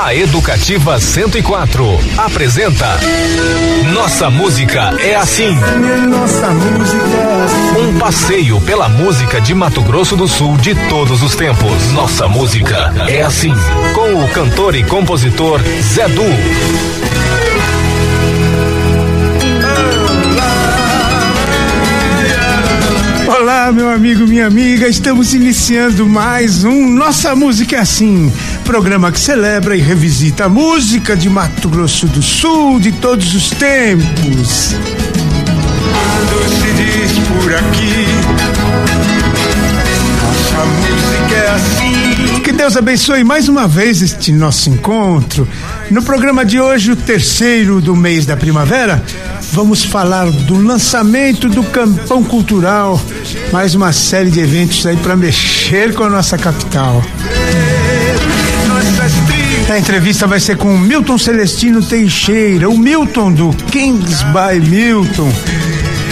A Educativa 104 apresenta Nossa Música é assim. Nossa música é assim. Um passeio pela música de Mato Grosso do Sul de todos os tempos. Nossa música é assim. Com o cantor e compositor Zé Du. Olá, meu amigo, minha amiga, estamos iniciando mais um Nossa Música é Assim, programa que celebra e revisita a música de Mato Grosso do Sul de todos os tempos. Quando se diz por aqui, nossa música é assim. Que Deus abençoe mais uma vez este nosso encontro. No programa de hoje, o terceiro do mês da primavera, vamos falar do lançamento do Campão Cultural, mais uma série de eventos aí para mexer com a nossa capital. A entrevista vai ser com o Milton Celestino Teixeira, o Milton do Kings by Milton,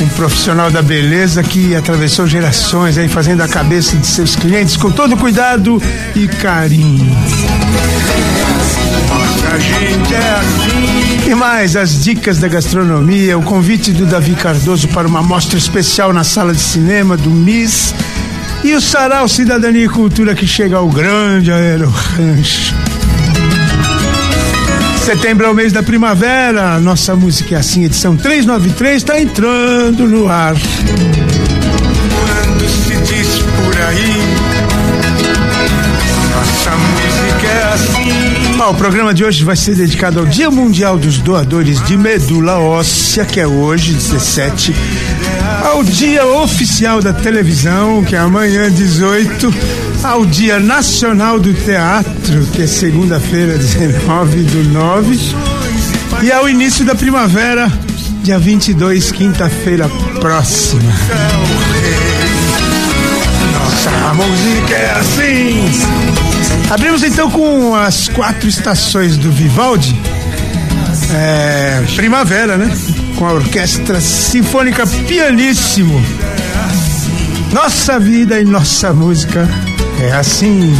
um profissional da beleza que atravessou gerações aí fazendo a cabeça de seus clientes com todo cuidado e carinho. A gente é assim. E mais as dicas da gastronomia, o convite do Davi Cardoso para uma mostra especial na sala de cinema do MIS e o Sarau Cidadania e Cultura que chega ao grande Aero Rancho. Setembro é o mês da primavera, nossa música é assim, edição 393 está entrando no ar. Quando se diz por aí, nossa música é assim. Ó, o programa de hoje vai ser dedicado ao Dia Mundial dos Doadores de Medula Óssea, que é hoje, 17, ao Dia Oficial da Televisão, que é amanhã, 18, ao Dia Nacional do Teatro, que é segunda-feira, 19 do 9, e ao início da primavera, dia 22, quinta-feira próxima. Nossa música é assim. Abrimos então com as quatro estações do Vivaldi. É, primavera, né? Com a orquestra sinfônica pianíssimo. Nossa vida e nossa música é assim.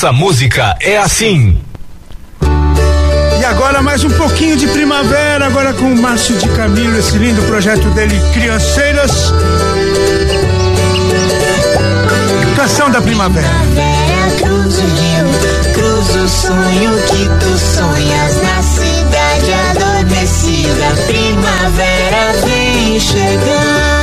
Nossa música é assim. E agora mais um pouquinho de primavera, agora com o Márcio de Camilo, esse lindo projeto dele, Crianceiras. Canção da primavera. Primavera cruza o rio, cruza o sonho que tu sonhas na cidade adormecida. Primavera vem chegando.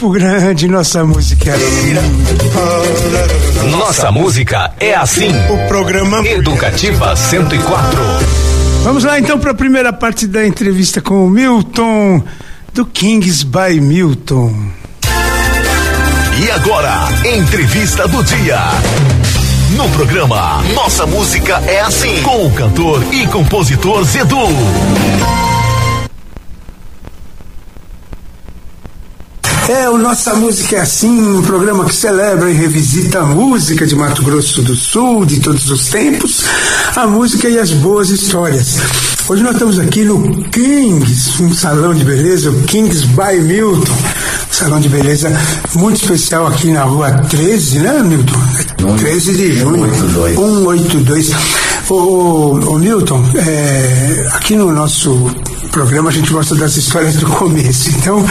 Campo Grande, nossa música é assim. Nossa música é assim. O programa. Educativa 104. Vamos lá então para a primeira parte da entrevista com o Milton, do Kings by Milton. E agora, entrevista do dia. No programa Nossa Música é Assim, com o cantor e compositor Zedu. É, o Nossa Música é Assim, um programa que celebra e revisita a música de Mato Grosso do Sul, de todos os tempos, a música e as boas histórias. Hoje nós estamos aqui no Kings, um salão de beleza, o Kings by Milton. Um salão de beleza muito especial aqui na rua 13, né, Milton? 13 de junho. 182. Ô, ô, ô Milton, é, aqui no nosso programa a gente gosta das histórias do começo. Então,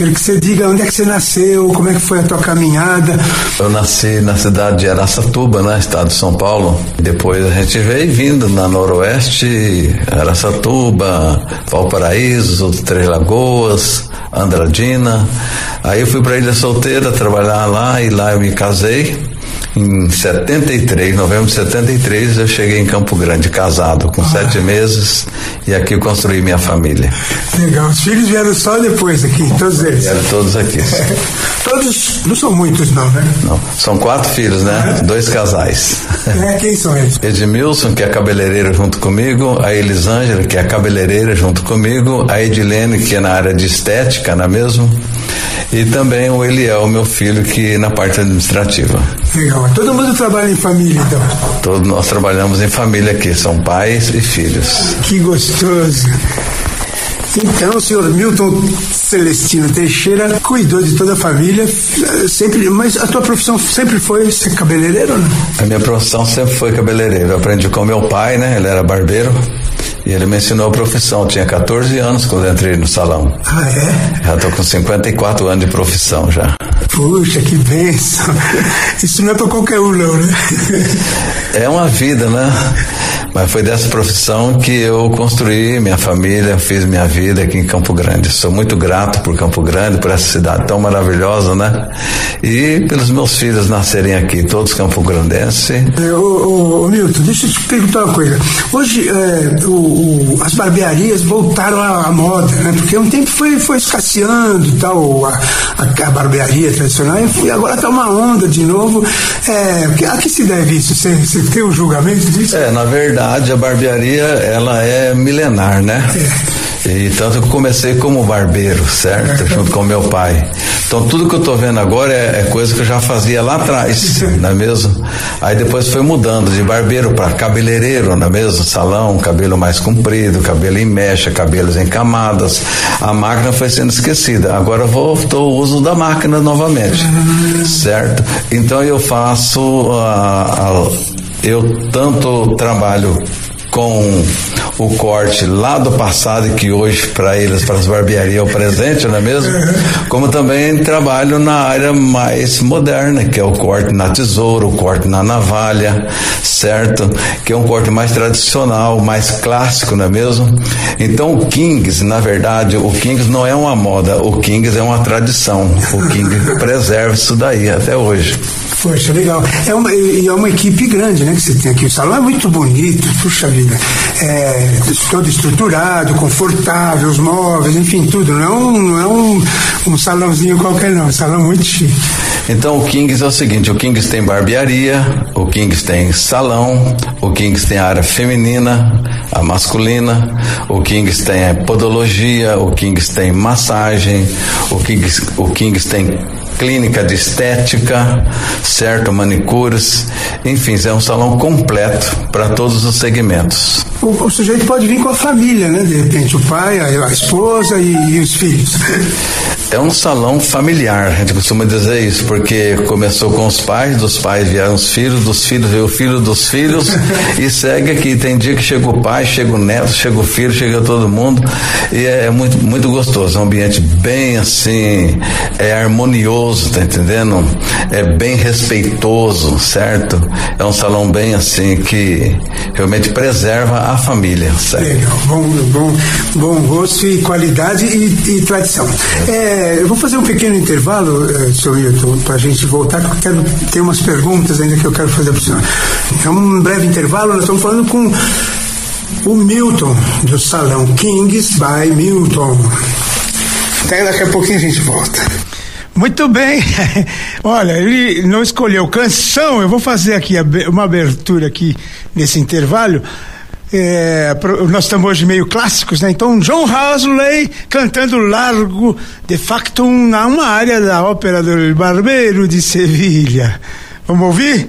quero que você diga onde é que você nasceu, como é que foi a tua caminhada. Eu nasci na cidade de Araçatuba, né, estado de São Paulo. Depois a gente veio vindo na Noroeste, Araçatuba, Valparaíso, Três Lagoas, Andradina. Aí eu fui para Ilha Solteira trabalhar lá e lá eu me casei. Em 73, novembro de 73, eu cheguei em Campo Grande, casado, com sete meses, e aqui eu construí minha família. Legal, os filhos vieram só depois aqui, todos eles. Eram todos aqui. Todos, não são muitos não, né? Não, são quatro filhos, né? Dois casais. É, quem são eles? Edmilson, que é cabeleireira junto comigo, a Elisângela, que é cabeleireira junto comigo, a Edilene, que é na área de estética, não é mesmo? E também o Eliel, meu filho, que na parte administrativa. Legal, todo mundo trabalha em família então. Todos nós trabalhamos em família aqui, são pais e filhos. Que gostoso. Então, o senhor Milton Celestino Teixeira cuidou de toda a família, eh, sempre, mas a tua profissão sempre foi ser cabeleireiro não? A minha profissão sempre foi cabeleireiro. Eu aprendi com meu pai, né? Ele era barbeiro. E ele me ensinou a profissão. Eu tinha 14 anos quando entrei no salão. Ah, é? Já estou com 54 anos de profissão já. Puxa, que bênção. Isso não é pra qualquer um, não, né? É uma vida, né? Mas foi dessa profissão que eu construí minha família, fiz minha vida aqui em Campo Grande. Sou muito grato por Campo Grande, por essa cidade tão maravilhosa, né? E pelos meus filhos nascerem aqui, todos campo-grandenses. É, ô, ô, ô, Milton, deixa eu te perguntar uma coisa. Hoje é, o- o- as barbearias voltaram à, à moda, né? Porque um tempo foi, foi escasseando e tal, a, a- a barbearia tradicional, e agora está uma onda de novo. É, a que se deve isso? Você, você tem um julgamento disso? É, na verdade, a barbearia, ela é milenar, né? E tanto que eu comecei como barbeiro, certo? Junto com meu pai. Então tudo que eu tô vendo agora é, é coisa que eu já fazia lá atrás, não é mesmo? Aí depois foi mudando de barbeiro para cabeleireiro, não é mesmo? Salão, cabelo mais comprido, cabelo em mecha, cabelos em camadas. A máquina foi sendo esquecida. Agora voltou o uso da máquina novamente, certo? Então eu faço a- a- eu tanto trabalho com o corte lá do passado que hoje para eles, para as barbearias é o presente, não é mesmo? Como também trabalho na área mais moderna, que é o corte na tesoura, o corte na navalha, certo? Que é um corte mais tradicional, mais clássico, não é mesmo? Então o Kings, na verdade, o Kings não é uma moda, o Kings é uma tradição. O Kings preserva isso daí até hoje. Poxa, legal. É uma, e é uma equipe grande, né, que você tem aqui. O salão é muito bonito, puxa vida. É todo estruturado, confortável, os móveis, enfim, tudo. Não é um, não é um, um salãozinho qualquer, não. É um salão muito chique. Então o Kings é o seguinte, o Kings tem barbearia, o Kings tem salão, o Kings tem a área feminina, a masculina, o Kings tem podologia, o Kings tem massagem, o Kings, o Kings tem clínica de estética, certo, manicures, enfim, é um salão completo para todos os segmentos. O, o sujeito pode vir com a família, né? De repente, o pai, a, a esposa e, e os filhos. É um salão familiar, a gente costuma dizer isso, porque começou com os pais, dos pais vieram os filhos, dos filhos veio o filho dos filhos e segue aqui. Tem dia que chega o pai, chega o neto, chega o filho, chega todo mundo e é muito, muito gostoso. É um ambiente bem assim, é harmonioso, tá entendendo? É bem respeitoso, certo? É um salão bem assim que realmente preserva a família, certo? Legal, bom, bom, bom gosto e qualidade e, e tradição. É, eu vou fazer um pequeno intervalo, eh, senhor Milton, para a gente voltar, porque eu quero, tem umas perguntas ainda que eu quero fazer para o senhor. É um breve intervalo, nós estamos falando com o Milton, do Salão Kings by Milton. Até daqui a pouquinho a gente volta. Muito bem. Olha, ele não escolheu canção. Eu vou fazer aqui uma abertura aqui nesse intervalo. É, nós estamos hoje meio clássicos, né? Então, John Hasley cantando Largo de Factum na uma área da ópera do Barbeiro de Sevilha. Vamos ouvir?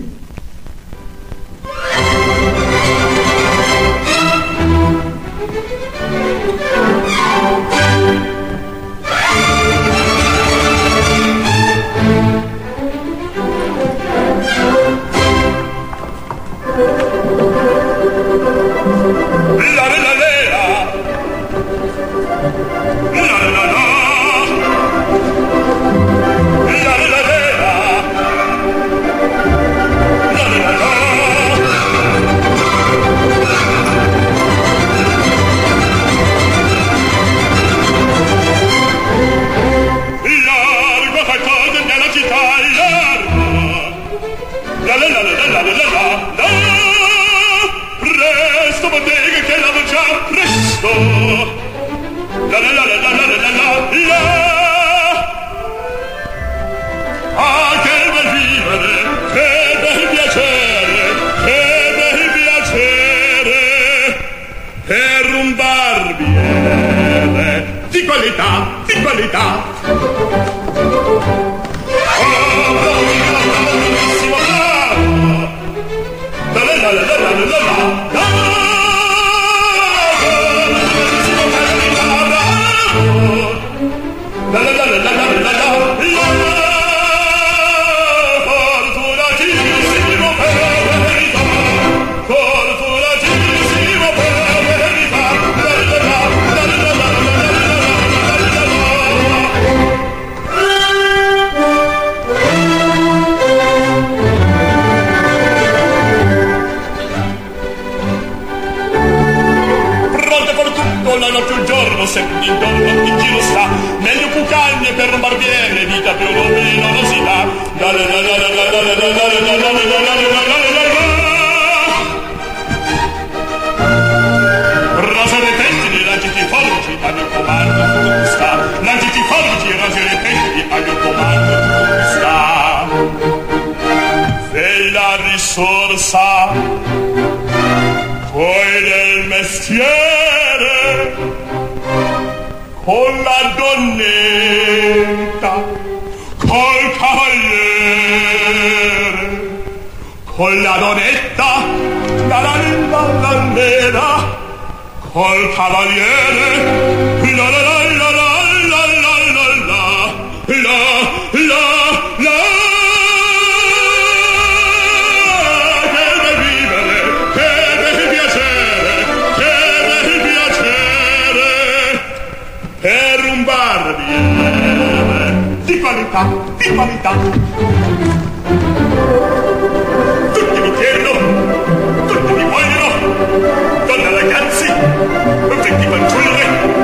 这地们出来。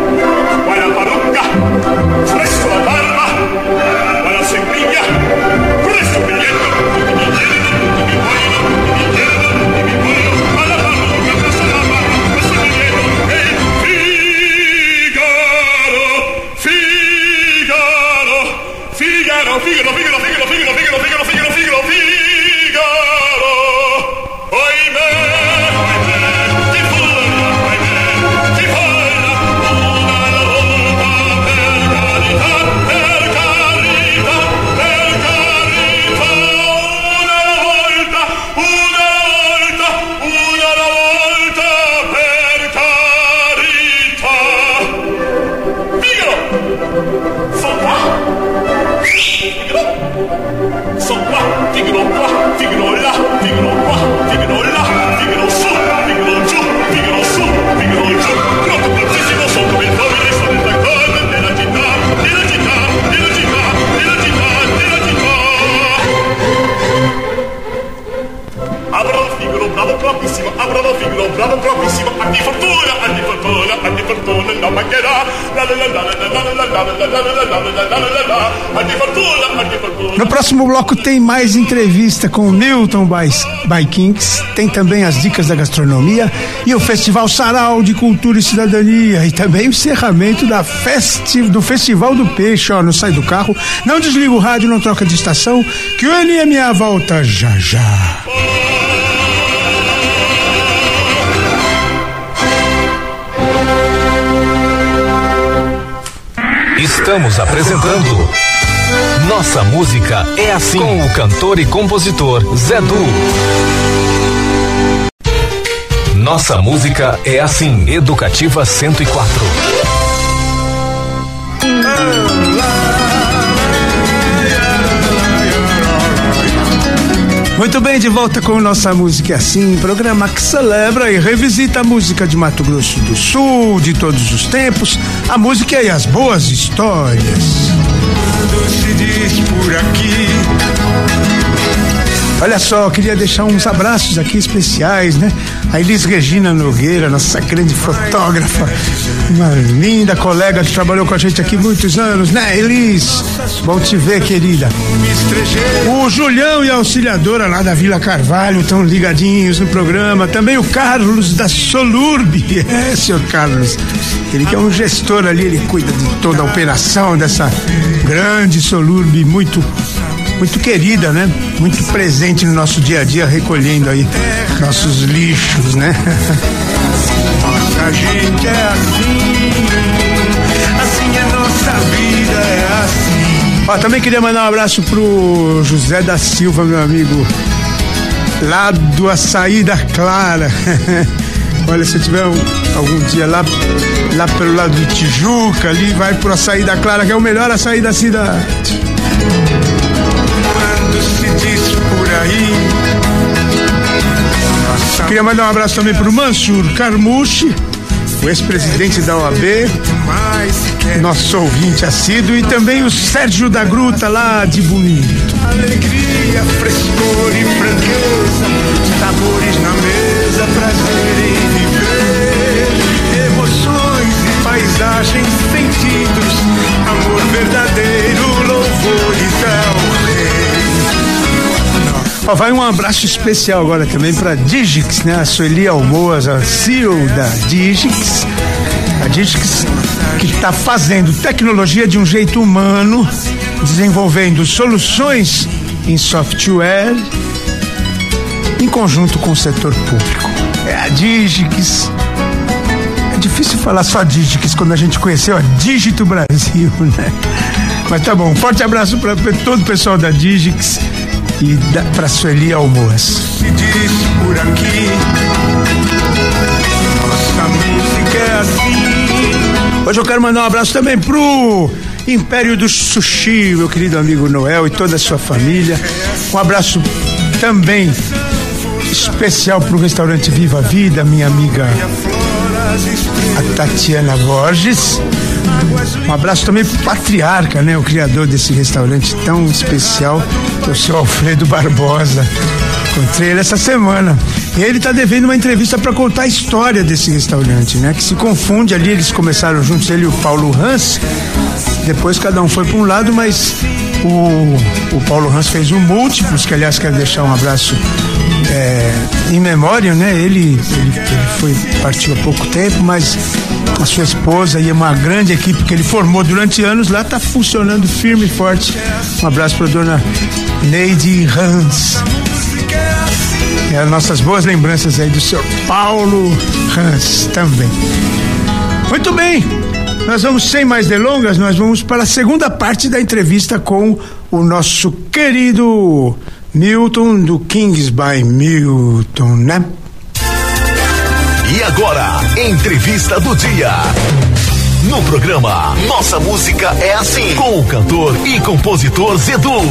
Próximo bloco tem mais entrevista com o Newton by, by Kinks, tem também as dicas da gastronomia e o Festival Sarau de Cultura e Cidadania e também o encerramento da festi do Festival do Peixe, ó, não sai do carro, não desliga o rádio, não troca de estação, que o NMA volta já já. Estamos apresentando Nossa Música é Assim com o cantor e compositor Zé Du. Nossa Música é Assim, Educativa 104. Muito bem, de volta com nossa música assim, programa que celebra e revisita a música de Mato Grosso do Sul, de todos os tempos, a música e as boas histórias. Quando se diz por aqui. Olha só, queria deixar uns abraços aqui especiais, né? A Elis Regina Nogueira, nossa grande fotógrafa, uma linda colega que trabalhou com a gente aqui muitos anos, né, Elis? Bom te ver, querida. O Julião e a auxiliadora lá da Vila Carvalho estão ligadinhos no programa. Também o Carlos da Solurb. É, senhor Carlos. Ele que é um gestor ali, ele cuida de toda a operação dessa grande Solurb, muito muito querida, né? Muito presente no nosso dia a dia, recolhendo aí nossos lixos, né? Nossa gente é assim, assim é nossa vida, é assim. Ó, também queria mandar um abraço pro José da Silva, meu amigo, lá do Açaí da Clara. Olha, se tiver um, algum dia lá, lá pelo lado de Tijuca, ali, vai pro Açaí da Clara, que é o melhor açaí da cidade quando se diz por aí. Queria mandar um abraço também pro Mansur Carmucci, o ex-presidente da OAB, nosso ouvinte assíduo, e também o Sérgio da Gruta, lá de Bonito. Alegria, frescor e franqueza, sabores na mesa, prazer em viver, emoções e paisagens Vai um abraço especial agora também para Digix, né? A Sueli Almoas, a CEO da Digix. A Digix que está fazendo tecnologia de um jeito humano, desenvolvendo soluções em software em conjunto com o setor público. É a Digix. É difícil falar só Digix quando a gente conheceu a Digito Brasil, né? Mas tá bom, forte abraço para todo o pessoal da Digix e da, pra Sueli Almoas. Se diz por aqui, nossa música é assim. Hoje eu quero mandar um abraço também pro Império do Sushi, meu querido amigo Noel e toda a sua família. Um abraço também especial pro restaurante Viva a Vida, minha amiga a Tatiana Borges. Um abraço também pro Patriarca, né? O criador desse restaurante tão especial, que é o seu Alfredo Barbosa. Encontrei ele essa semana. E ele tá devendo uma entrevista para contar a história desse restaurante, né? Que se confunde ali, eles começaram juntos, ele e o Paulo Hans. Depois cada um foi para um lado, mas o, o Paulo Hans fez o Múltiplos, que aliás quero deixar um abraço é, em memória, né? Ele, ele, ele foi, partiu há pouco tempo, mas a sua esposa e uma grande equipe que ele formou durante anos lá está funcionando firme e forte. Um abraço para dona Neide Hans. É, nossas boas lembranças aí do seu Paulo Hans também. Muito bem, nós vamos sem mais delongas, nós vamos para a segunda parte da entrevista com o nosso querido Milton do Kings by Milton, né? E agora, entrevista do dia. No programa Nossa Música é Assim, com o cantor e compositor Zedu.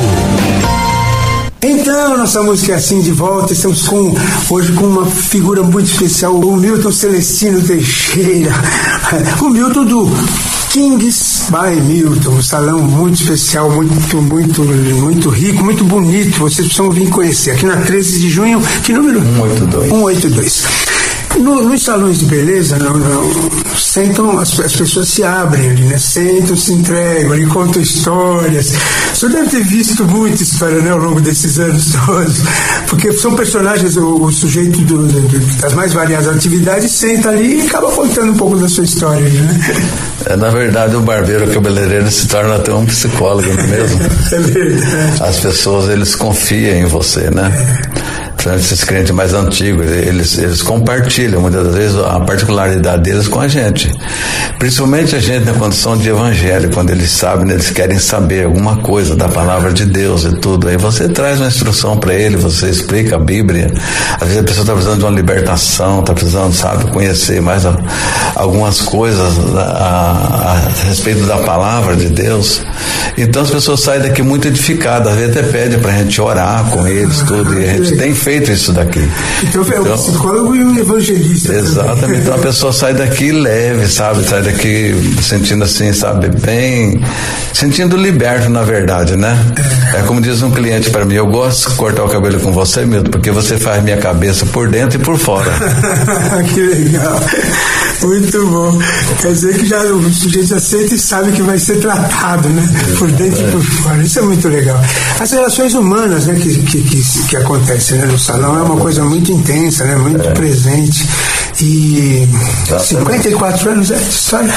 Então, nossa música é assim de volta. Estamos com hoje com uma figura muito especial, o Milton Celestino Teixeira. O Milton do Kings by Milton, um salão muito especial, muito, muito, muito rico, muito bonito. Vocês precisam vir conhecer. Aqui na 13 de junho, que número? 182. 182. No, nos salões de beleza, não, não, sentam, as, as, pessoas se abrem ali, né? Sentam, se entregam, ali contam histórias. O senhor deve ter visto muita história, né, ao longo desses anos todos, porque são personagens, o, o sujeito do, do, das mais variadas atividades senta ali e acaba contando um pouco da sua história, né? É, na verdade, o barbeiro cabeleireiro se torna até um psicólogo, não é mesmo? é verdade. As pessoas, eles confiam em você, né? É esses crentes mais antigos, eles, eles compartilham muitas das vezes a particularidade deles com a gente. Principalmente a gente na condição de evangelho, quando eles sabem, eles querem saber alguma coisa da palavra de Deus e tudo. Aí você traz uma instrução para ele, você explica a Bíblia. Às vezes a pessoa está precisando de uma libertação, está precisando, sabe, conhecer mais a, algumas coisas a, a, a, respeito da palavra de Deus. Então as pessoas saem daqui muito edificadas, às vezes até pedem para a gente orar com eles, tudo, e a gente tem feito isso daqui. Então, é um psicólogo e um evangelista. Exatamente. Então a pessoa sai daqui leve, sabe? Sai daqui sentindo assim, sabe? Bem. Sentindo liberto, na verdade, né? É, é como diz um cliente para mim: eu gosto de cortar o cabelo com você, Milton, porque você faz minha cabeça por dentro e por fora. que legal. Muito bom. Quer dizer que já o sujeito aceita e sabe que vai ser tratado, né? Por dentro é. e por fora. Isso é muito legal. As relações humanas, né, que, que, que, que acontecem né, no salão é uma coisa muito intensa, né? Muito é. presente. E tá 54 anos é de história.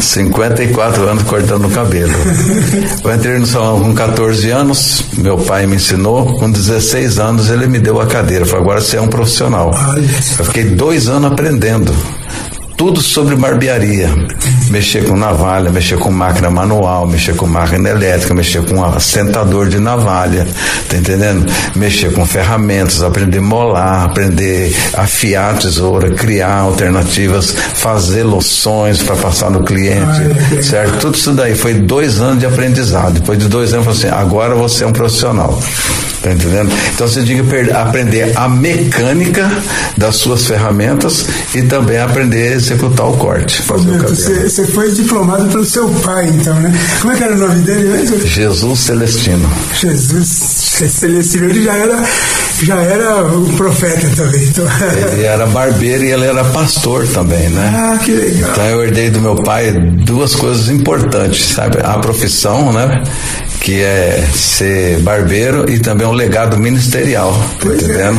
54 anos cortando o cabelo. Eu entrei no salão com 14 anos, meu pai me ensinou, com 16 anos ele me deu a cadeira. Falou, agora você é um profissional. Eu fiquei dois anos aprendendo tudo sobre barbearia. Mexer com navalha, mexer com máquina manual, mexer com máquina elétrica, mexer com assentador de navalha, tá entendendo? Mexer com ferramentas, aprender a molar, aprender a afiar a tesoura, criar alternativas, fazer loções para passar no cliente, certo? Tudo isso daí foi dois anos de aprendizado. Depois de dois anos, eu falei assim, agora você é um profissional. Tá entendendo? Então você tem que aprender a mecânica das suas ferramentas e também aprender a executar o corte. Fazer o você, você foi diplomado pelo seu pai, então, né? Como é que era o nome dele mesmo? Jesus Celestino. Jesus Celestino, ele já era, já era um profeta também. Então. Ele era barbeiro e ele era pastor também, né? Ah, que legal. Então eu herdei do meu pai duas coisas importantes, sabe? A profissão, né? Que é ser barbeiro e também um legado ministerial, tá entendendo?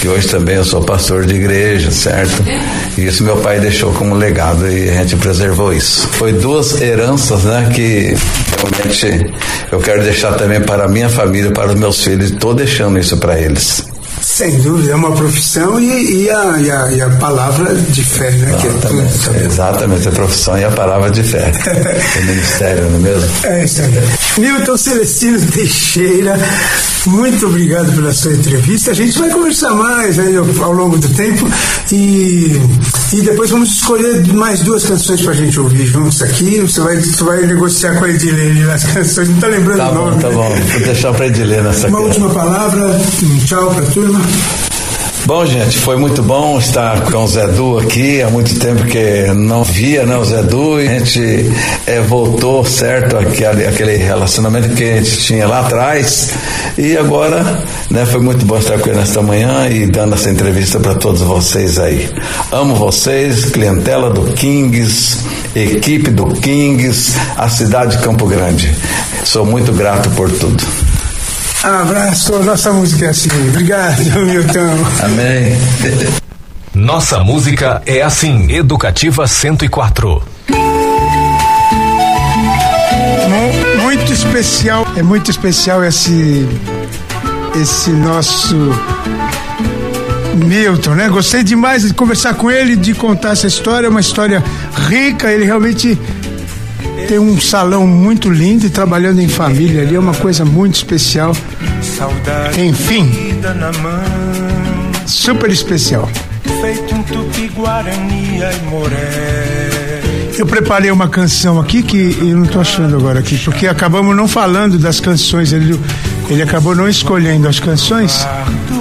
Que hoje também eu sou pastor de igreja, certo? E isso meu pai deixou como legado e a gente preservou isso. Foi duas heranças, né, que realmente eu quero deixar também para a minha família, para os meus filhos, estou deixando isso para eles. Sem dúvida, é uma profissão e, e a, e, a, e a palavra de fé, né? que é tudo Exatamente, exatamente, a profissão e a palavra de fé. o ministério, não é mesmo? É isso aí. Newton Celestino Teixeira, muito obrigado pela sua entrevista. A gente vai conversar mais aí ao, ao longo do tempo e, e depois vamos escolher mais duas canções pra gente ouvir juntos aqui. Você vai, você vai negociar com a Edilene as canções, não tá lembrando Tá o bom, nome. tá né? bom. Vou deixar para Edilene essa Uma aqui. última palavra, um tchau pra turma. Bom, gente, foi muito bom estar com o Zé Du aqui. Há muito tempo que não via né, o Zé Du e a gente eh, voltou, certo, aquele, aquele relacionamento que a gente tinha lá atrás. E agora, né, foi muito bom estar com ele nesta manhã e dando essa entrevista para todos vocês aí. Amo vocês, clientela do Kings, equipe do Kings, a cidade de Campo Grande. Sou muito grato por tudo. Abraço, nossa música é assim. Obrigado, Milton. Amém. Nossa música é assim, Educativa 104. Mu- Muito especial, é muito especial esse esse nosso Milton, né? Gostei demais de conversar com ele, de contar essa história, uma história rica. Ele realmente tem um salão muito lindo e trabalhando em família ali é uma coisa muito especial. Saudade Enfim. Super especial. feito tupi-guarani moré. Eu preparei uma canção aqui que eu não estou achando agora aqui, porque acabamos não falando das canções. Ele, ele acabou não escolhendo as canções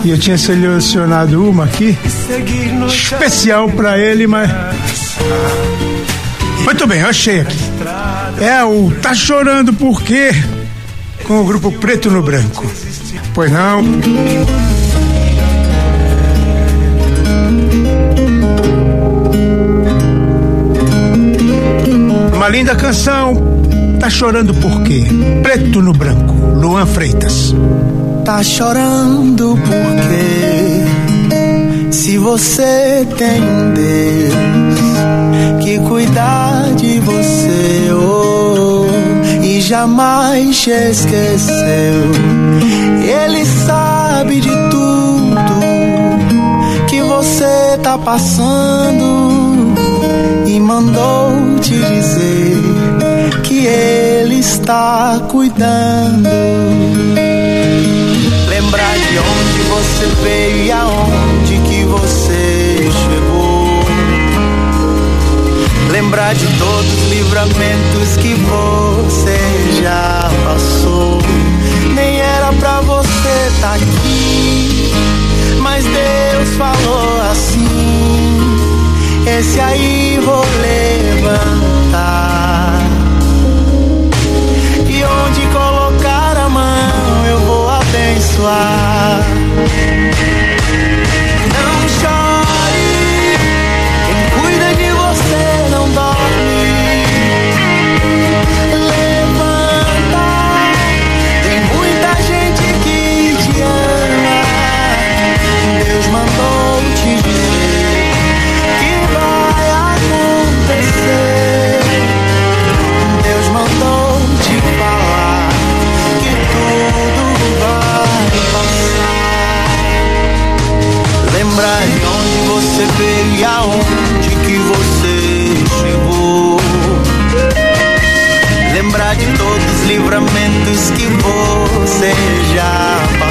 e eu tinha selecionado uma aqui especial para ele, mas muito bem, eu achei aqui. É o Tá Chorando Por Quê? Com o grupo Preto no Branco. Pois não? Uma linda canção. Tá chorando por quê? Preto no branco. Luan Freitas. Tá chorando porque se você tem um Deus que cuidar de você oh, e jamais te esqueceu, Ele sabe de tudo que você tá passando e mandou te dizer que Ele está cuidando. Lembrar de onde você veio e aonde Lembrar de todos os livramentos que você já passou. Nem era pra você estar aqui, mas Deus falou assim: Esse aí vou levantar. E onde colocar a mão eu vou abençoar. Lembrar de onde você veio e aonde que você chegou. lembrar de todos os livramentos que você já passou.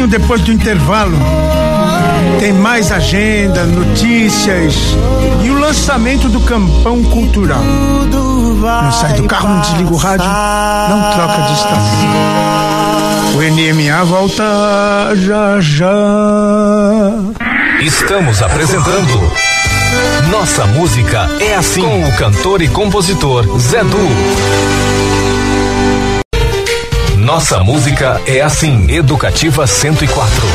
Pouquinho, depois do intervalo, tem mais agenda, notícias e o lançamento do Campão Cultural. Não sai do carro, não desliga o rádio, não troca de estação. O NMA volta já já. Estamos apresentando Nossa Música é Assim com o cantor e compositor Zé Du. Nossa Música é Assim, Educativa 104.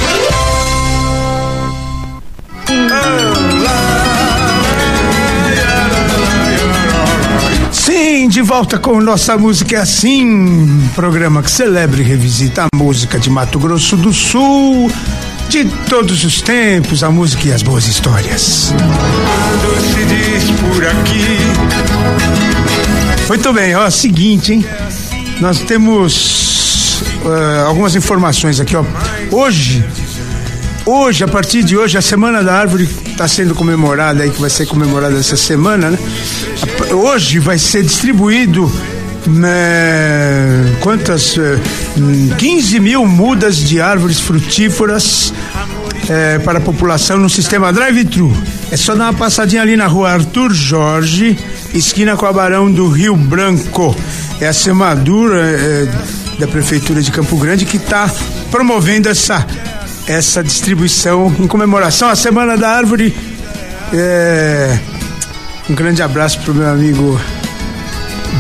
Sim, de volta com Nossa Música é Assim, programa que celebra e revisita a música de Mato Grosso do Sul, de todos os tempos, a música e as boas histórias. Quando se diz por aqui, Muito bem, ó, seguinte, hein? Nós temos eh, algumas informações aqui, ó. Hoje, hoje, a partir de hoje, a Semana da Árvore está sendo comemorada aí, que vai ser comemorada essa semana, né? Hoje vai ser distribuído né, quantas? eh, hum, 15 mil mudas de árvores frutíferas eh, para a população no sistema drive-thru. É só dar uma passadinha ali na rua Arthur Jorge, esquina com a Barão do Rio Branco. É a Semadura da Prefeitura de Campo Grande que está promovendo essa, essa distribuição em comemoração à Semana da Árvore. Eh, um grande abraço pro meu amigo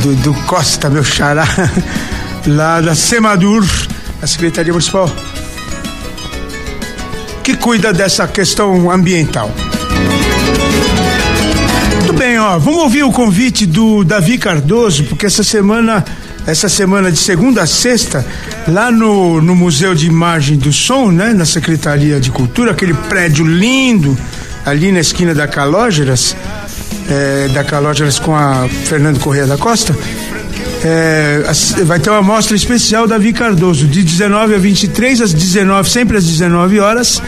Dudu Costa, meu xará, lá da Semadur, a Secretaria Municipal, que cuida dessa questão ambiental. Muito bem, ó, vamos ouvir o convite do Davi Cardoso, porque essa semana, essa semana de segunda a sexta, lá no, no Museu de Imagem do Som, né, na Secretaria de Cultura, aquele prédio lindo, ali na esquina da Calógeras, é, da Calógeras com a Fernando Correia da Costa, é, vai ter uma mostra especial Davi Cardoso, de 19 a 23, às 19, sempre às 19 horas.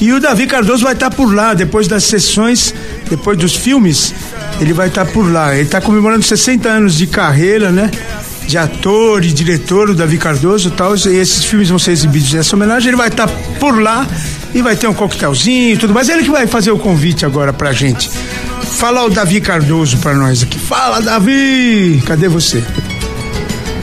E o Davi Cardoso vai estar por lá, depois das sessões, depois dos filmes, ele vai estar por lá. Ele está comemorando 60 anos de carreira, né? De ator e diretor, o Davi Cardoso e tal. E esses filmes vão ser exibidos nessa homenagem. Ele vai estar por lá e vai ter um coquetelzinho e tudo mais. Ele que vai fazer o convite agora pra gente. Fala o Davi Cardoso pra nós aqui. Fala, Davi! Cadê você?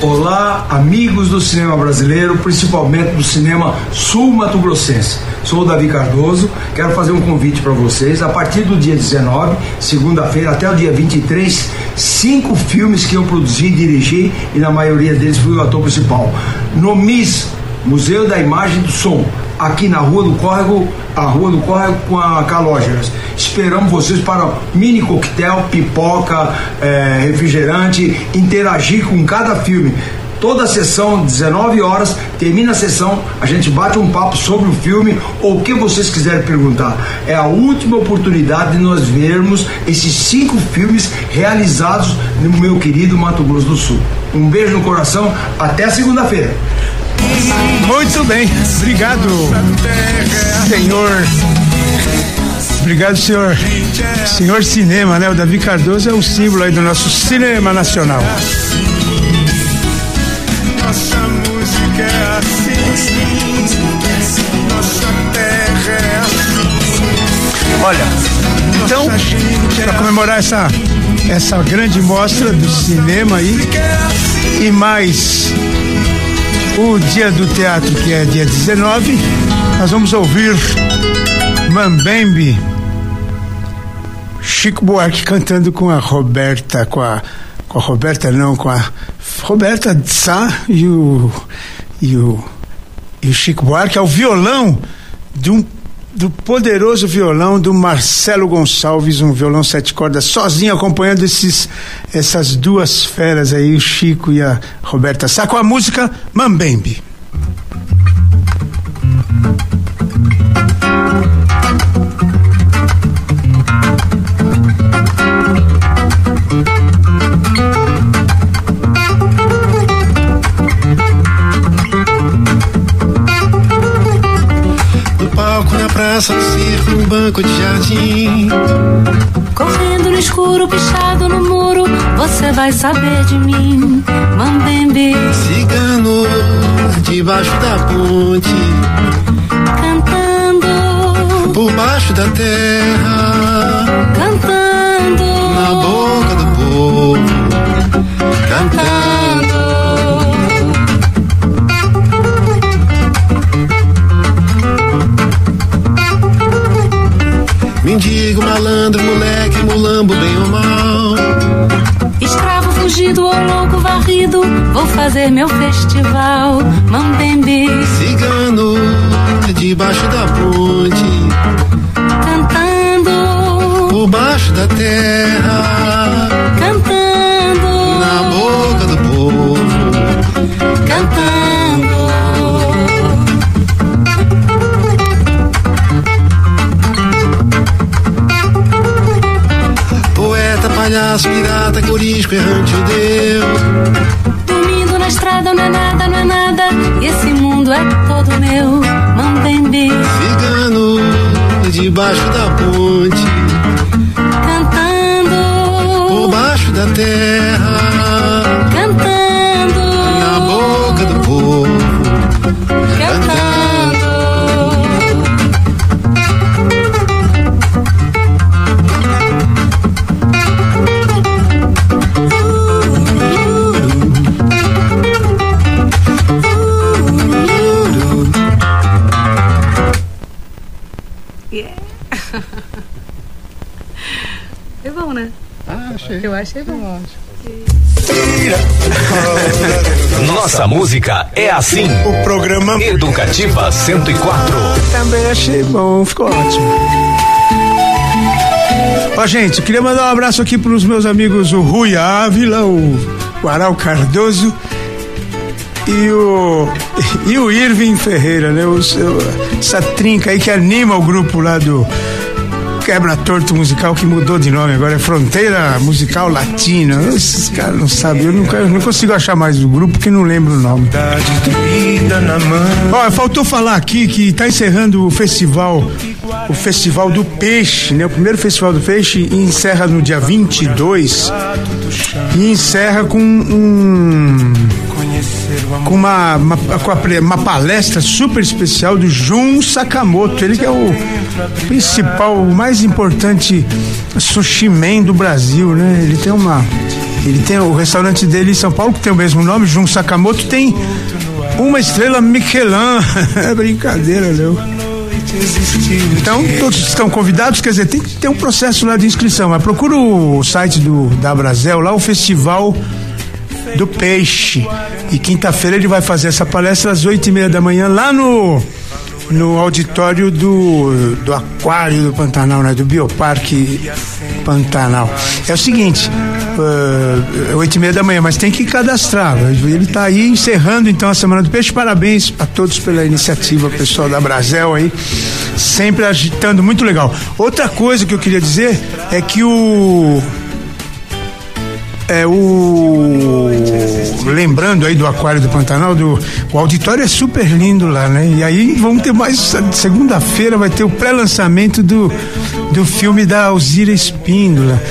Olá, amigos do cinema brasileiro, principalmente do cinema sul-mato-grossense. Sou o Davi Cardoso, quero fazer um convite para vocês. A partir do dia 19, segunda-feira, até o dia 23, cinco filmes que eu produzi, dirigi e na maioria deles fui o ator principal. No MIS, Museu da Imagem do Som, aqui na Rua do Córrego, a Rua do Córrego com a Calógeras. Esperamos vocês para mini coquetel, pipoca, eh, refrigerante, interagir com cada filme. Toda a sessão, 19 horas, termina a sessão, a gente bate um papo sobre o filme ou o que vocês quiserem perguntar. É a última oportunidade de nós vermos esses cinco filmes realizados no meu querido Mato Grosso do Sul. Um beijo no coração, até segunda-feira. Muito bem, obrigado, senhor. Obrigado, senhor. Senhor Cinema, né? O Davi Cardoso é o símbolo aí do nosso cinema nacional. Nossa música é assim, nossa terra é assim. Olha, então, para comemorar essa, essa grande mostra do cinema aí, e mais o dia do teatro, que é dia 19, nós vamos ouvir Mambembe, Chico Buarque cantando com a Roberta, com a, com a Roberta não, com a Roberta Sá e o, e o, e o Chico Buarque ao violão de um do poderoso violão do Marcelo Gonçalves, um violão sete cordas, sozinho acompanhando esses, essas duas feras aí, o Chico e a Roberta Sá, com a música Mambembe. Praça, no circo, num banco de jardim. Correndo no escuro, pichado no muro, você vai saber de mim, Mambembe. Cigano, debaixo da ponte, Cantando, por baixo da terra, cantando, na boca do povo, cantando. Mendigo, malandro, moleque, mulambo, bem ou mal. escravo fugido ou louco varrido, vou fazer meu festival, Mambembe. Cigano, debaixo da ponte, Cantando, por baixo da terra, cantando, na boca do povo, cantando. Palhaço, pirata, corisco, errante judeu. Dormindo na estrada não é nada, não é nada. E esse mundo é todo meu, Mambembe. Cigano, debaixo da ponte, Cantando, por baixo da terra, É bom, né? Ah, achei. Eu achei bom. Nossa música é assim. O programa Educativa 104. também achei bom, ficou ótimo. Ó, gente, queria mandar um abraço aqui pros meus amigos o Rui Ávila, o Guaral Cardoso e o e o Irving Ferreira, né? O essa trinca aí que anima o grupo lá do Quebra Torto Musical que mudou de nome agora, é Fronteira Musical Latina. Esses caras não sabem, eu nunca, não consigo achar mais o grupo porque não lembro o nome. Ó, faltou falar aqui que tá encerrando o festival, o Festival do Peixe, né? O primeiro Festival do Peixe encerra no dia 22 e encerra com um com uma, uma, com uma palestra super especial do Jun Sakamoto, ele que é o principal, o mais importante sushi man do Brasil, né? Ele tem uma ele tem o restaurante dele em São Paulo que tem o mesmo nome, Jun Sakamoto, tem uma estrela Michelin. é brincadeira, não. Então, todos estão convidados, quer dizer, tem que ter um processo lá de inscrição, mas procura o site do da Brasel, lá o festival do peixe. E quinta-feira ele vai fazer essa palestra às oito e meia da manhã lá no no auditório do, do Aquário do Pantanal, né? Do Bioparque Pantanal. É o seguinte, uh, oito e meia da manhã, mas tem que cadastrar. Ele está aí encerrando então a Semana do Peixe. Parabéns a todos pela iniciativa, pessoal da Brasel aí, sempre agitando, muito legal. Outra coisa que eu queria dizer é que o é o lembrando aí do aquário do Pantanal, do o auditório é super lindo lá, né? E aí vamos ter mais segunda-feira vai ter o pré-lançamento do do filme da Alzira Espíndola.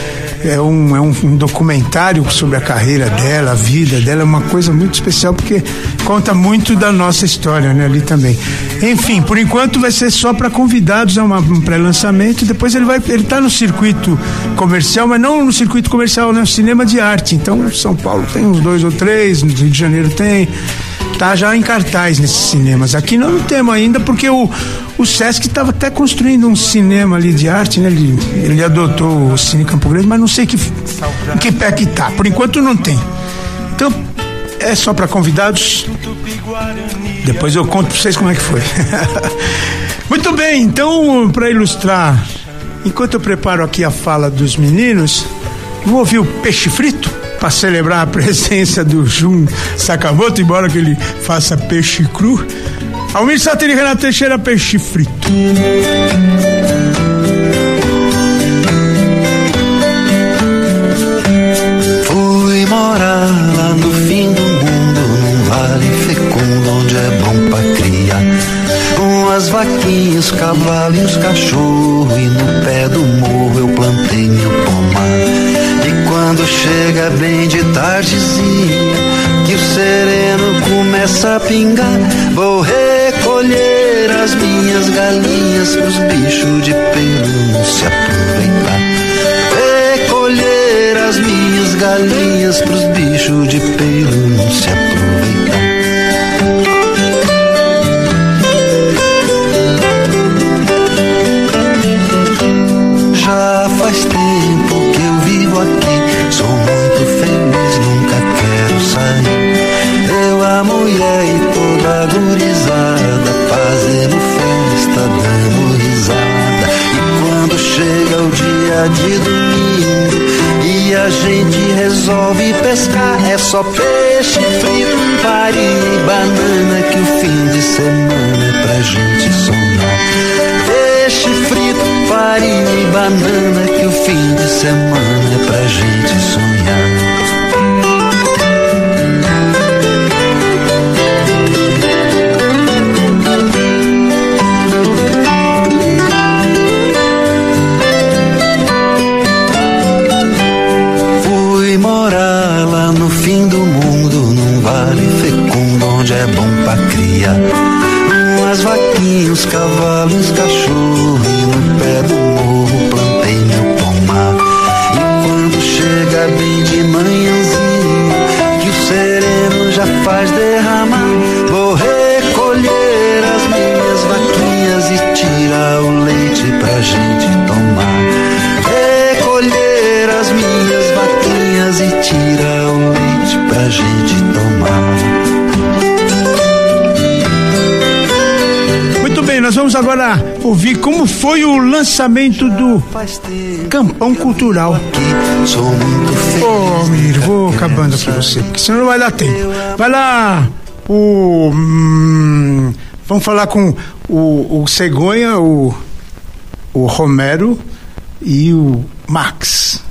É um, é um, um documentário sobre a carreira dela, a vida dela, é uma coisa muito especial porque conta muito da nossa história, né, ali também. Enfim, por enquanto vai ser só para convidados, é uma, um pré-lançamento, depois ele vai ele tá no circuito comercial, mas não no circuito comercial, né, cinema de arte. Então, São Paulo tem uns dois ou três, no Rio de Janeiro tem tá já em cartaz nesses cinemas. Aqui não, temos ainda, porque o, o Sesc estava até construindo um cinema ali de arte, né? Ele, ele adotou o Cine Campo Grande, mas não sei que, em que pé que tá. Por enquanto não tem. Então, é só para convidados. Depois eu conto para vocês como é que foi. Muito bem, então, para ilustrar, enquanto eu preparo aqui a fala dos meninos, vamos ouvir o peixe frito? Para celebrar a presença do Jun Sakamoto, embora que ele faça peixe cru. Almir Satiri Renato Teixeira, peixe frito. Fui morar lá no fim do mundo, num vale fecundo onde é bom pra criar. Uma as vaquinhas, os cavalos os cachorros. E no pé do morro eu plantei meu pomar. Quando chega bem de tardezinha, que o sereno começa a pingar, vou recolher as minhas galinhas pros bichos de pelo se aproveitar. Recolher as minhas galinhas pros bichos de pelo se aproveitar. Gurizada, fazendo festa, dando risada. E quando chega o dia de domingo e a gente resolve pescar, é só peixe frito, farinha e banana que o fim de semana é pra gente sonhar. Peixe frito, farinha e banana que o fim de semana é pra gente sonhar. Os cavalos, os cachorros, e no pé do morro plantei meu pomar. E quando chega bem ouvir como foi o lançamento do Campão Cultural. Ô, Mir, vou acabando aqui você, porque senão não vai dar tempo. Vai lá, o. hum, vamos falar com o, o Cegonha, o, o Romero e o Max.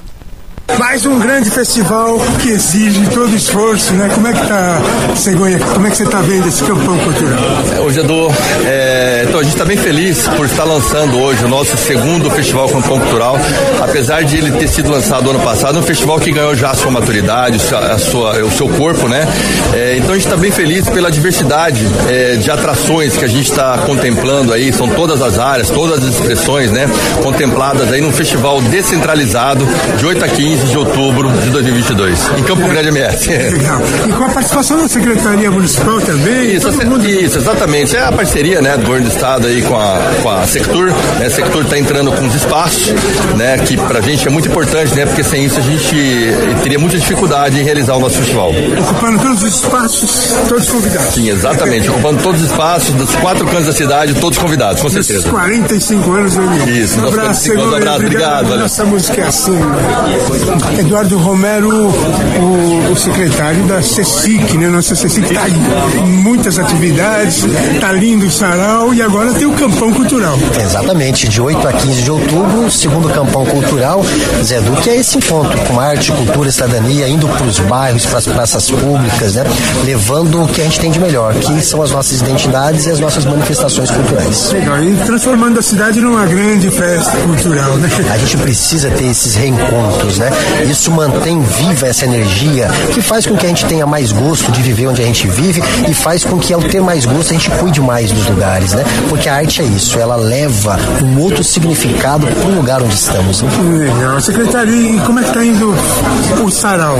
Mais um grande festival que exige todo esforço, né? Como é que tá, Cegonha? Como é que você tá vendo esse campão cultural? Hoje, Edu, é, então a gente está bem feliz por estar lançando hoje o nosso segundo Festival Campão Cultural. Apesar de ele ter sido lançado ano passado, é um festival que ganhou já a sua maturidade, a sua, o seu corpo, né? É, então a gente está bem feliz pela diversidade é, de atrações que a gente está contemplando aí, são todas as áreas, todas as expressões, né? Contempladas aí num festival descentralizado de 8 a 15 de outubro de 2022, em Campo Grande MS. Legal. E com a participação da Secretaria Municipal também? Isso, mundo... isso, exatamente. É a parceria né, do governo do estado aí com a, com a Sectur. Né? A Sectur está entrando com os espaços, né, que pra gente é muito importante, né? Porque sem isso a gente teria muita dificuldade em realizar o nosso festival. Ocupando todos os espaços, todos convidados. Sim, exatamente. Ocupando todos os espaços dos quatro cantos da cidade, todos convidados, com certeza. Nesses 45 anos União. Isso, um abraço, 45 anos, abraço, obrigado, valeu. Nossa música é assim. né? Eduardo Romero, o, o secretário da CECIC, né? Nossa CECIC está em muitas atividades, tá lindo o sarau e agora tem o Campão Cultural. Exatamente, de 8 a 15 de outubro, o segundo campão cultural, Zé Du, que é esse encontro com arte, cultura, cidadania, indo para os bairros, para as praças públicas, né? Levando o que a gente tem de melhor, que são as nossas identidades e as nossas manifestações culturais. Legal, e transformando a cidade numa grande festa cultural, né? A gente precisa ter esses reencontros, né? Isso mantém viva essa energia que faz com que a gente tenha mais gosto de viver onde a gente vive e faz com que ao ter mais gosto a gente cuide mais dos lugares, né? Porque a arte é isso, ela leva um outro significado para o lugar onde estamos. Né? Legal. Secretário, e como é que está indo o sarau?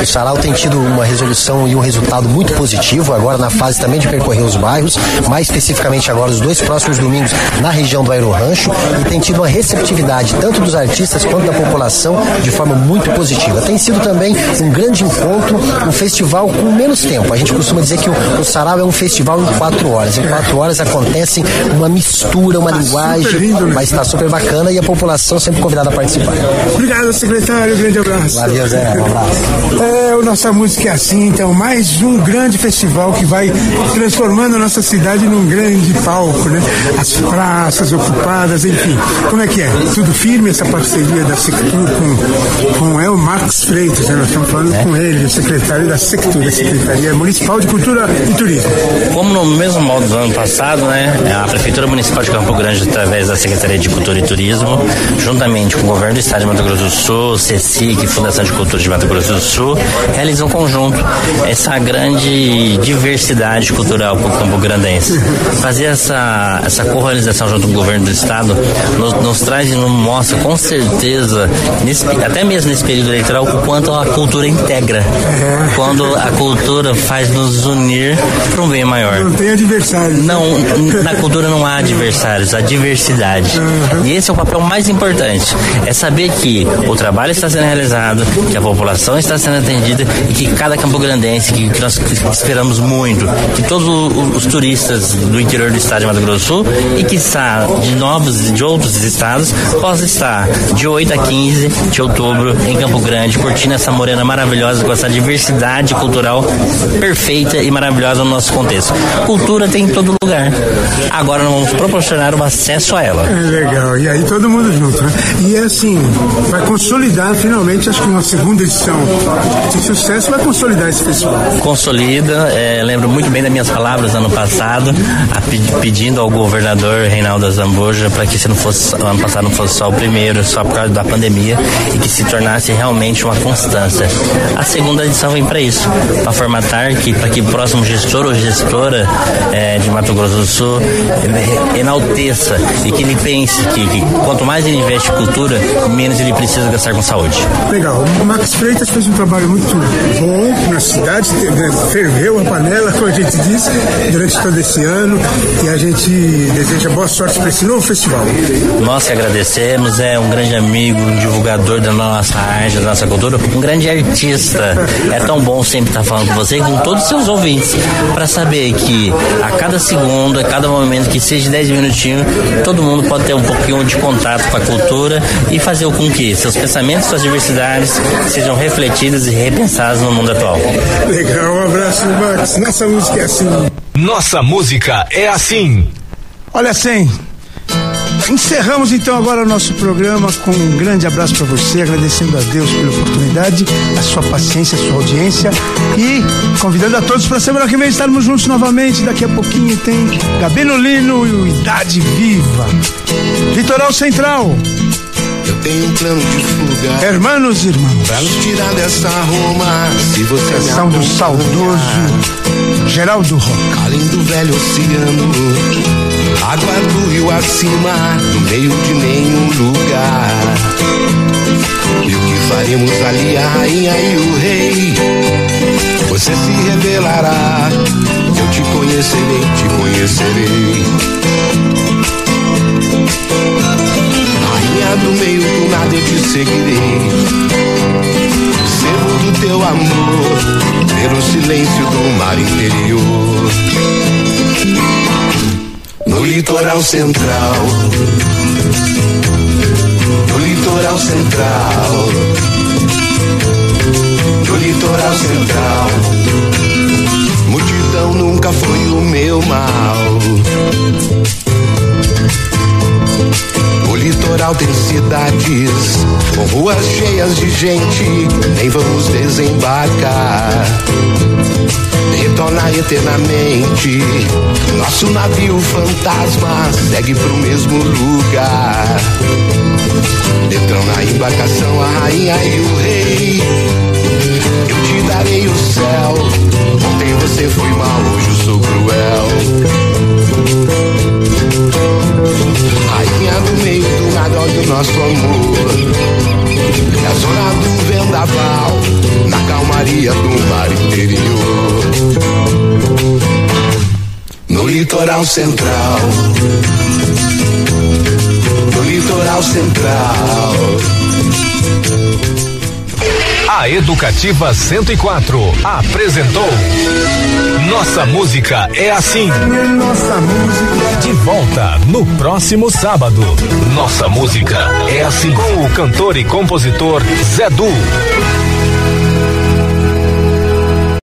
O Sarau tem tido uma resolução e um resultado muito positivo, agora na fase também de percorrer os bairros, mais especificamente agora os dois próximos domingos na região do Aero Rancho, e tem tido uma receptividade tanto dos artistas quanto da população de forma muito positiva. Tem sido também um grande encontro, um festival com menos tempo. A gente costuma dizer que o, o Sarau é um festival em quatro horas. Em quatro horas acontece uma mistura, uma linguagem, lindo, né? mas está super bacana e a população sempre convidada a participar. Obrigado, secretário. Um grande abraço. Valeu, Zé. Um abraço. É, o Nossa Música é assim, então, mais um grande festival que vai transformando a nossa cidade num grande palco, né? As praças ocupadas, enfim. Como é que é? Tudo firme essa parceria da Sectur com, com é o Marcos Freitas, né? Nós estamos falando com ele, o secretário da Sectur, da Secretaria Municipal de Cultura e Turismo. Como no mesmo modo do ano passado, né, a Prefeitura Municipal de Campo Grande, através da Secretaria de Cultura e Turismo, juntamente com o Governo do Estado de Mato Grosso do Sul, CECIC, Fundação de Cultura de Mato Grosso do Sul, realizam um conjunto essa grande diversidade cultural para o Campo Grandense. Fazer essa, essa correlização junto com o Governo do Estado nos, nos traz e nos mostra com certeza, nesse, até mesmo nesse período eleitoral, o quanto a cultura integra. Quando a cultura faz nos unir para um bem maior. Não tem adversário. Não, n- na cultura não há adversários, há diversidade. E esse é o papel mais importante. É saber que o trabalho está sendo realizado, que a população está sendo atendida e que cada campo grandense, que, que nós esperamos muito, que todos o- os turistas do interior do estado de Mato Grosso do Sul e que de novos de outros estados possa estar de 8 a 15 de outubro em Campo Grande, curtindo essa morena maravilhosa com essa diversidade cultural perfeita e maravilhosa no nosso contexto. Cultura tem em todo lugar. Agora nós vamos proporcionar o acesso a ela. É legal, e aí todo mundo junto, né? E assim, vai consolidar finalmente, acho que uma segunda edição de sucesso, vai consolidar esse festival. Consolida, é, lembro muito bem das minhas palavras ano passado, a pe- pedindo ao governador Reinaldo Zambuja para que se não fosse ano passado não fosse só o primeiro, só por causa da pandemia, e que se tornasse realmente uma constância. A segunda edição vem para isso, para formatar que para que o próximo gestor ou gestora é, de Mato Grosso do Sul eh, enalteça e que ele pense que, que quanto mais ele investe em cultura, menos ele precisa gastar com saúde. Legal, o Max Freitas fez um trabalho muito bom na cidade, né, ferveu a panela, como a gente disse, durante todo esse ano, e a gente deseja boa sorte para esse novo festival. Nós que agradecemos, é um grande amigo, um divulgador da nossa arte, da nossa cultura, um grande artista. É tão bom sempre estar falando com você e com todos os seus ouvintes, para saber que a cada segundo, a cada momento, que seja 10 minutinhos, todo mundo pode ter um pouquinho de contato com a cultura e fazer com que seus pensamentos, suas diversidades sejam refletidas e repensadas no mundo atual. Legal, um abraço, Max. Nossa música é assim. Nossa música é assim. Olha, Sem. Encerramos então agora o nosso programa com um grande abraço para você, agradecendo a Deus pela oportunidade, a sua paciência, a sua audiência e convidando a todos para semana que vem estarmos juntos novamente. Daqui a pouquinho tem Gabino Lino e o Idade Viva. Litoral Central. Eu tenho um plano de fuga. Hermanos e irmãos. Pra nos tirar dessa Roma. Se você me Canção do saudoso Geraldo Roca. Além do velho oceano. Água do rio acima. No meio de nenhum lugar. E o que faremos ali, a rainha e o rei? Você se revelará. Eu te conhecerei, te conhecerei. Rainha do meio do nada eu te seguirei. Servo do teu amor, pelo silêncio do mar interior. No litoral central, no litoral central, no litoral central. Multidão nunca foi o meu mal. Litoral tem cidades com ruas cheias de gente, nem vamos desembarcar. Retornar eternamente, nosso navio fantasma segue pro mesmo lugar. Entram na embarcação a rainha e o rei. Eu te darei o céu. Ontem você foi mal, hoje eu sou cruel. Do meio do nada, olha o nosso amor. É a zona do vendaval, na calmaria do mar interior. No litoral central, no litoral central. A Educativa 104 apresentou Nossa Música é Assim. Nossa música. De volta no próximo sábado. Nossa Música é Assim. Com o cantor e compositor Zé Du.